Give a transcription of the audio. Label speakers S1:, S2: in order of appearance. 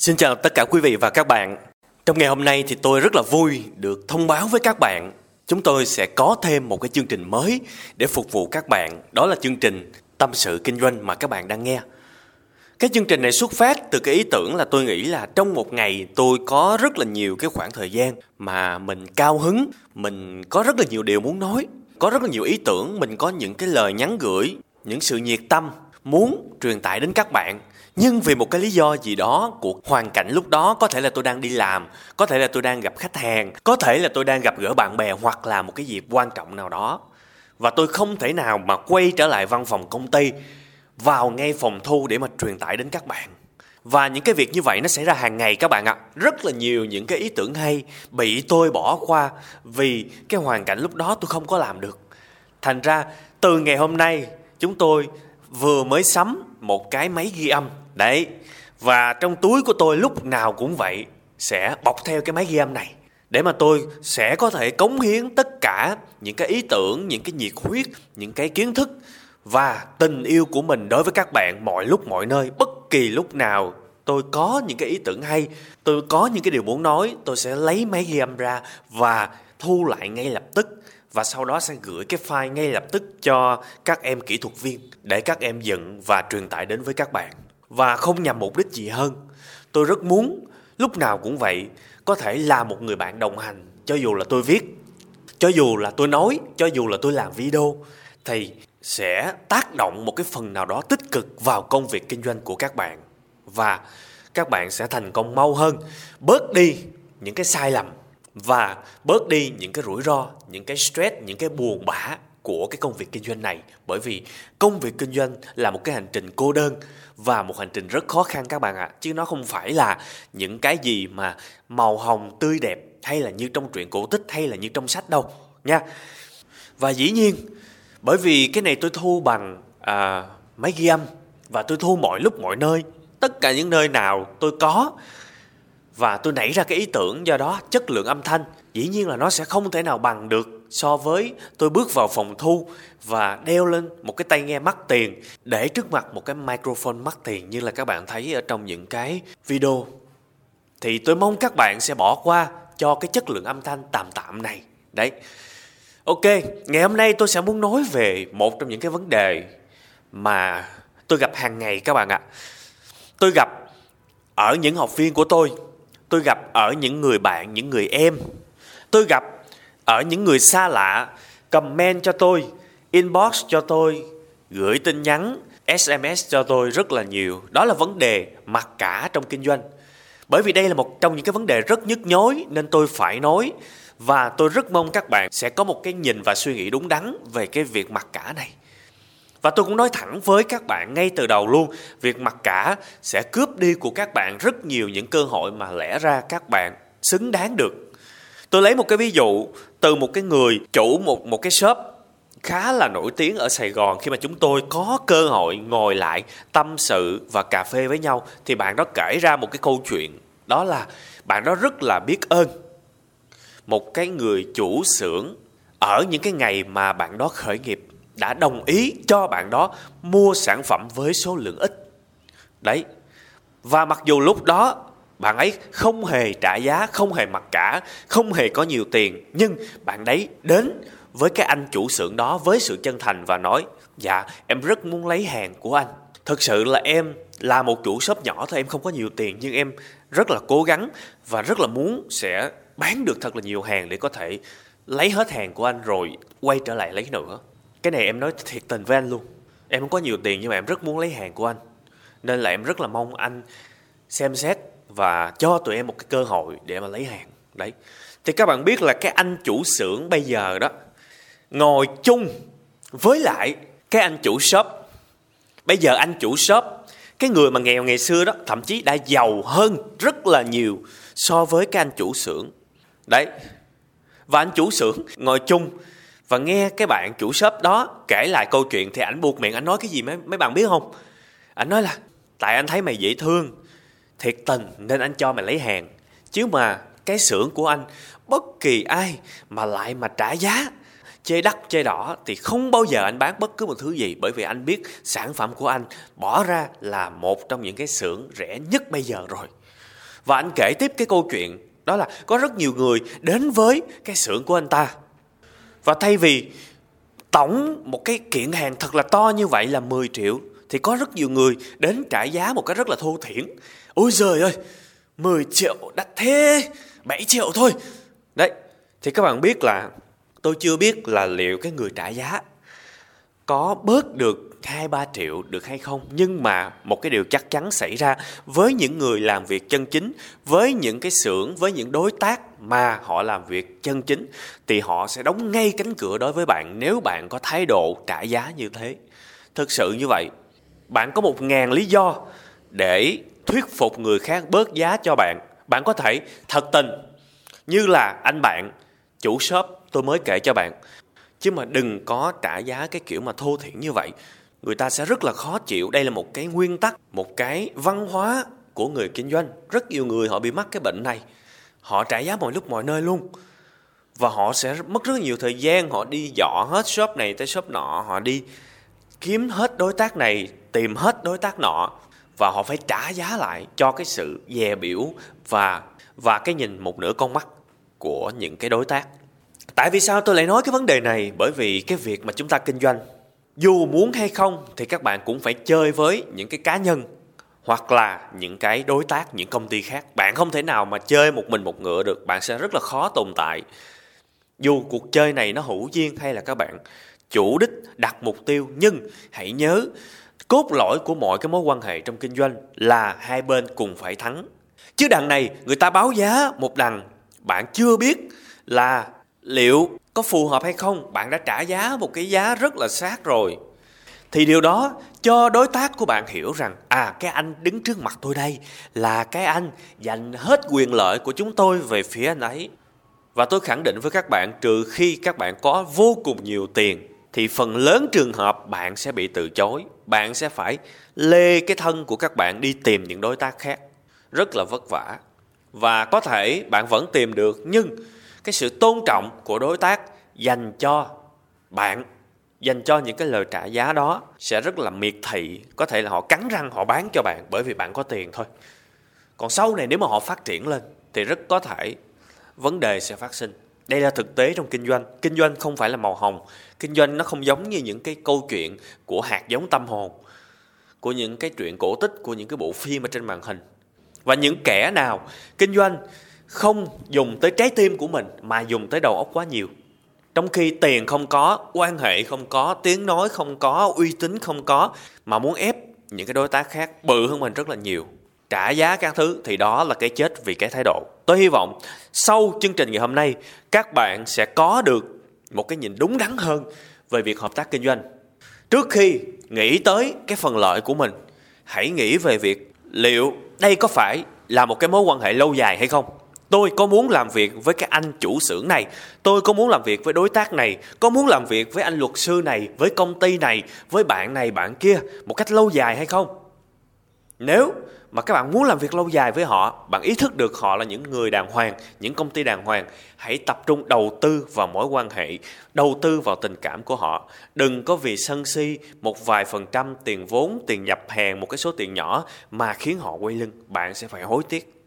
S1: Xin chào tất cả quý vị và các bạn. Trong ngày hôm nay thì tôi rất là vui được thông báo với các bạn chúng tôi sẽ có thêm một cái chương trình mới để phục vụ các bạn. Đó là chương trình Tâm sự kinh doanh mà các bạn đang nghe. Cái chương trình này xuất phát từ cái ý tưởng là tôi nghĩ là trong một ngày tôi có rất là nhiều cái khoảng thời gian mà mình cao hứng, mình có rất là nhiều điều muốn nói, có rất là nhiều ý tưởng, mình có những cái lời nhắn gửi, những sự nhiệt tâm muốn truyền tải đến các bạn nhưng vì một cái lý do gì đó của hoàn cảnh lúc đó có thể là tôi đang đi làm, có thể là tôi đang gặp khách hàng, có thể là tôi đang gặp gỡ bạn bè hoặc là một cái dịp quan trọng nào đó. Và tôi không thể nào mà quay trở lại văn phòng công ty, vào ngay phòng thu để mà truyền tải đến các bạn. Và những cái việc như vậy nó xảy ra hàng ngày các bạn ạ. Rất là nhiều những cái ý tưởng hay bị tôi bỏ qua vì cái hoàn cảnh lúc đó tôi không có làm được. Thành ra, từ ngày hôm nay, chúng tôi vừa mới sắm một cái máy ghi âm đấy, và trong túi của tôi lúc nào cũng vậy, sẽ bọc theo cái máy ghi âm này, để mà tôi sẽ có thể cống hiến tất cả những cái ý tưởng, những cái nhiệt huyết, những cái kiến thức và tình yêu của mình đối với các bạn mọi lúc, mọi nơi. Bất kỳ lúc nào tôi có những cái ý tưởng hay, tôi có những cái điều muốn nói, tôi sẽ lấy máy ghi âm ra và thu lại ngay lập tức, và sau đó sẽ gửi cái file ngay lập tức cho các em kỹ thuật viên để các em dựng và truyền tải đến với các bạn và không nhằm mục đích gì hơn. Tôi rất muốn, lúc nào cũng vậy, có thể là một người bạn đồng hành, cho dù là tôi viết, cho dù là tôi nói, cho dù là tôi làm video, thì sẽ tác động một cái phần nào đó tích cực vào công việc kinh doanh của các bạn. Và các bạn sẽ thành công mau hơn, bớt đi những cái sai lầm và bớt đi những cái rủi ro, những cái stress, những cái buồn bã của cái công việc kinh doanh này bởi vì công việc kinh doanh là một cái hành trình cô đơn và một hành trình rất khó khăn các bạn ạ à. chứ nó không phải là những cái gì mà màu hồng tươi đẹp hay là như trong truyện cổ tích hay là như trong sách đâu nha và dĩ nhiên bởi vì cái này tôi thu bằng à, máy ghi âm và tôi thu mọi lúc mọi nơi tất cả những nơi nào tôi có và tôi nảy ra cái ý tưởng do đó chất lượng âm thanh dĩ nhiên là nó sẽ không thể nào bằng được so với tôi bước vào phòng thu và đeo lên một cái tai nghe mắc tiền, để trước mặt một cái microphone mắc tiền như là các bạn thấy ở trong những cái video, thì tôi mong các bạn sẽ bỏ qua cho cái chất lượng âm thanh tạm tạm này. Đấy. Ok, ngày hôm nay tôi sẽ muốn nói về một trong những cái vấn đề mà tôi gặp hàng ngày các bạn ạ. Tôi gặp ở những học viên của tôi tôi gặp ở những người bạn, những người em, tôi gặp ở những người xa lạ comment cho tôi inbox cho tôi gửi tin nhắn sms cho tôi rất là nhiều. Đó là vấn đề mặc cả trong kinh doanh. Bởi vì đây là một trong những cái vấn đề rất nhức nhối nên tôi phải nói. Và tôi rất mong các bạn sẽ có một cái nhìn và suy nghĩ đúng đắn về cái việc mặc cả này. Và tôi cũng nói thẳng với các bạn ngay từ đầu luôn, việc mặc cả sẽ cướp đi của các bạn rất nhiều những cơ hội mà lẽ ra các bạn xứng đáng được. Tôi lấy một cái ví dụ từ một cái người chủ một một cái shop khá là nổi tiếng ở Sài Gòn khi mà chúng tôi có cơ hội ngồi lại tâm sự và cà phê với nhau, thì bạn đó kể ra một cái câu chuyện đó là bạn đó rất là biết ơn một cái người chủ xưởng ở những cái ngày mà bạn đó khởi nghiệp, đã đồng ý cho bạn đó mua sản phẩm với số lượng ít. Đấy. Và mặc dù lúc đó bạn ấy không hề trả giá, không hề mặc cả, không hề có nhiều tiền, nhưng bạn đấy đến với cái anh chủ xưởng đó với sự chân thành và nói: "Dạ, em rất muốn lấy hàng của anh. Thực sự là em là một chủ shop nhỏ thôi, em không có nhiều tiền nhưng em rất là cố gắng và rất là muốn sẽ bán được thật là nhiều hàng để có thể lấy hết hàng của anh rồi quay trở lại lấy nữa." cái này em nói thiệt tình với anh luôn em không có nhiều tiền nhưng mà em rất muốn lấy hàng của anh nên là em rất là mong anh xem xét và cho tụi em một cái cơ hội để mà lấy hàng. Đấy. Thì các bạn biết là cái anh chủ xưởng bây giờ đó, ngồi chung với lại cái anh chủ shop. Bây giờ anh chủ shop, cái người mà nghèo ngày xưa đó, thậm chí đã giàu hơn rất là nhiều so với cái anh chủ xưởng. Đấy. Và anh chủ xưởng ngồi chung và nghe cái bạn chủ shop đó kể lại câu chuyện thì ảnh buộc miệng ảnh nói cái gì mấy mấy bạn biết không? Ảnh nói là, tại anh thấy mày dễ thương thiệt tình nên anh cho mày lấy hàng. Chứ mà cái xưởng của anh, bất kỳ ai mà lại mà trả giá, chê đắt chê đỏ thì không bao giờ anh bán bất cứ một thứ gì. Bởi vì anh biết sản phẩm của anh bỏ ra là một trong những cái xưởng rẻ nhất bây giờ rồi. Và anh kể tiếp cái câu chuyện, đó là có rất nhiều người đến với cái xưởng của anh ta. Và thay vì tổng một cái kiện hàng thật là to như vậy là 10 triệu thì có rất nhiều người đến trả giá một cách rất là thô thiển. Ôi giời ơi 10 triệu đắt thế 7 triệu thôi. Đấy, thì các bạn biết là, tôi chưa biết là liệu cái người trả giá có bớt được 2 3 triệu được hay không. Nhưng mà một cái điều chắc chắn xảy ra với những người làm việc chân chính, với những cái xưởng, với những đối tác mà họ làm việc chân chính, thì họ sẽ đóng ngay cánh cửa đối với bạn nếu bạn có thái độ trả giá như thế. Thực sự như vậy bạn có một ngàn lý do để thuyết phục người khác bớt giá cho bạn. Bạn có thể thật tình, như là anh bạn, chủ shop, tôi mới kể cho bạn. Chứ mà đừng có trả giá cái kiểu mà thô thiển như vậy. Người ta sẽ rất là khó chịu. Đây là một cái nguyên tắc, một cái văn hóa của người kinh doanh. Rất nhiều người họ bị mắc cái bệnh này. Họ trả giá mọi lúc mọi nơi luôn. Và họ sẽ mất rất nhiều thời gian. Họ đi dọ hết shop này tới shop nọ, họ đi kiếm hết đối tác này, tìm hết đối tác nọ, và họ phải trả giá lại cho cái sự dè biểu và và cái nhìn một nửa con mắt của những cái đối tác. Tại vì sao tôi lại nói cái vấn đề này? Bởi vì cái việc mà chúng ta kinh doanh, dù muốn hay không thì các bạn cũng phải chơi với những cái cá nhân hoặc là những cái đối tác, những công ty khác. Bạn không thể nào mà chơi một mình một ngựa được, bạn sẽ rất là khó tồn tại. Dù cuộc chơi này nó hữu duyên hay là các bạn chủ đích đặt mục tiêu. Nhưng hãy nhớ, cốt lõi của mọi cái mối quan hệ trong kinh doanh là hai bên cùng phải thắng. Chứ đằng này, người ta báo giá một đằng, bạn chưa biết là liệu có phù hợp hay không. Bạn đã trả giá một cái giá rất là sát rồi. Thì điều đó cho đối tác của bạn hiểu rằng à cái anh đứng trước mặt tôi đây là cái anh dành hết quyền lợi của chúng tôi về phía anh ấy. Và tôi khẳng định với các bạn, trừ khi các bạn có vô cùng nhiều tiền thì phần lớn trường hợp bạn sẽ bị từ chối. Bạn sẽ phải lê cái thân của các bạn đi tìm những đối tác khác. Rất là vất vả. Và có thể bạn vẫn tìm được, nhưng cái sự tôn trọng của đối tác dành cho bạn, dành cho những cái lời trả giá đó sẽ rất là miệt thị. Có thể là họ cắn răng, họ bán cho bạn bởi vì bạn có tiền thôi. Còn sau này nếu mà họ phát triển lên thì rất có thể vấn đề sẽ phát sinh đây là thực tế trong kinh doanh. Kinh doanh không phải là màu hồng. Kinh doanh nó không giống như những cái câu chuyện của hạt giống tâm hồn, của những cái chuyện cổ tích, của những cái bộ phim ở trên màn hình. Và những kẻ nào kinh doanh không dùng tới trái tim của mình mà dùng tới đầu óc quá nhiều. Trong khi tiền không có, quan hệ không có, tiếng nói không có, uy tín không có, mà muốn ép những cái đối tác khác bự hơn mình rất là nhiều trả giá các thứ thì đó là cái chết vì cái thái độ. Tôi hy vọng sau chương trình ngày hôm nay, các bạn sẽ có được một cái nhìn đúng đắn hơn về việc hợp tác kinh doanh. Trước khi nghĩ tới cái phần lợi của mình, hãy nghĩ về việc liệu đây có phải là một cái mối quan hệ lâu dài hay không. Tôi có muốn làm việc với cái anh chủ xưởng này, tôi có muốn làm việc với đối tác này, có muốn làm việc với anh luật sư này, với công ty này, với bạn này, bạn kia một cách lâu dài hay không? Nếu mà các bạn muốn làm việc lâu dài với họ, bạn ý thức được họ là những người đàng hoàng, những công ty đàng hoàng. Hãy tập trung đầu tư vào mối quan hệ, đầu tư vào tình cảm của họ. Đừng có vì sân si một vài phần trăm tiền vốn, tiền nhập hàng, một cái số tiền nhỏ mà khiến họ quay lưng. Bạn sẽ phải hối tiếc.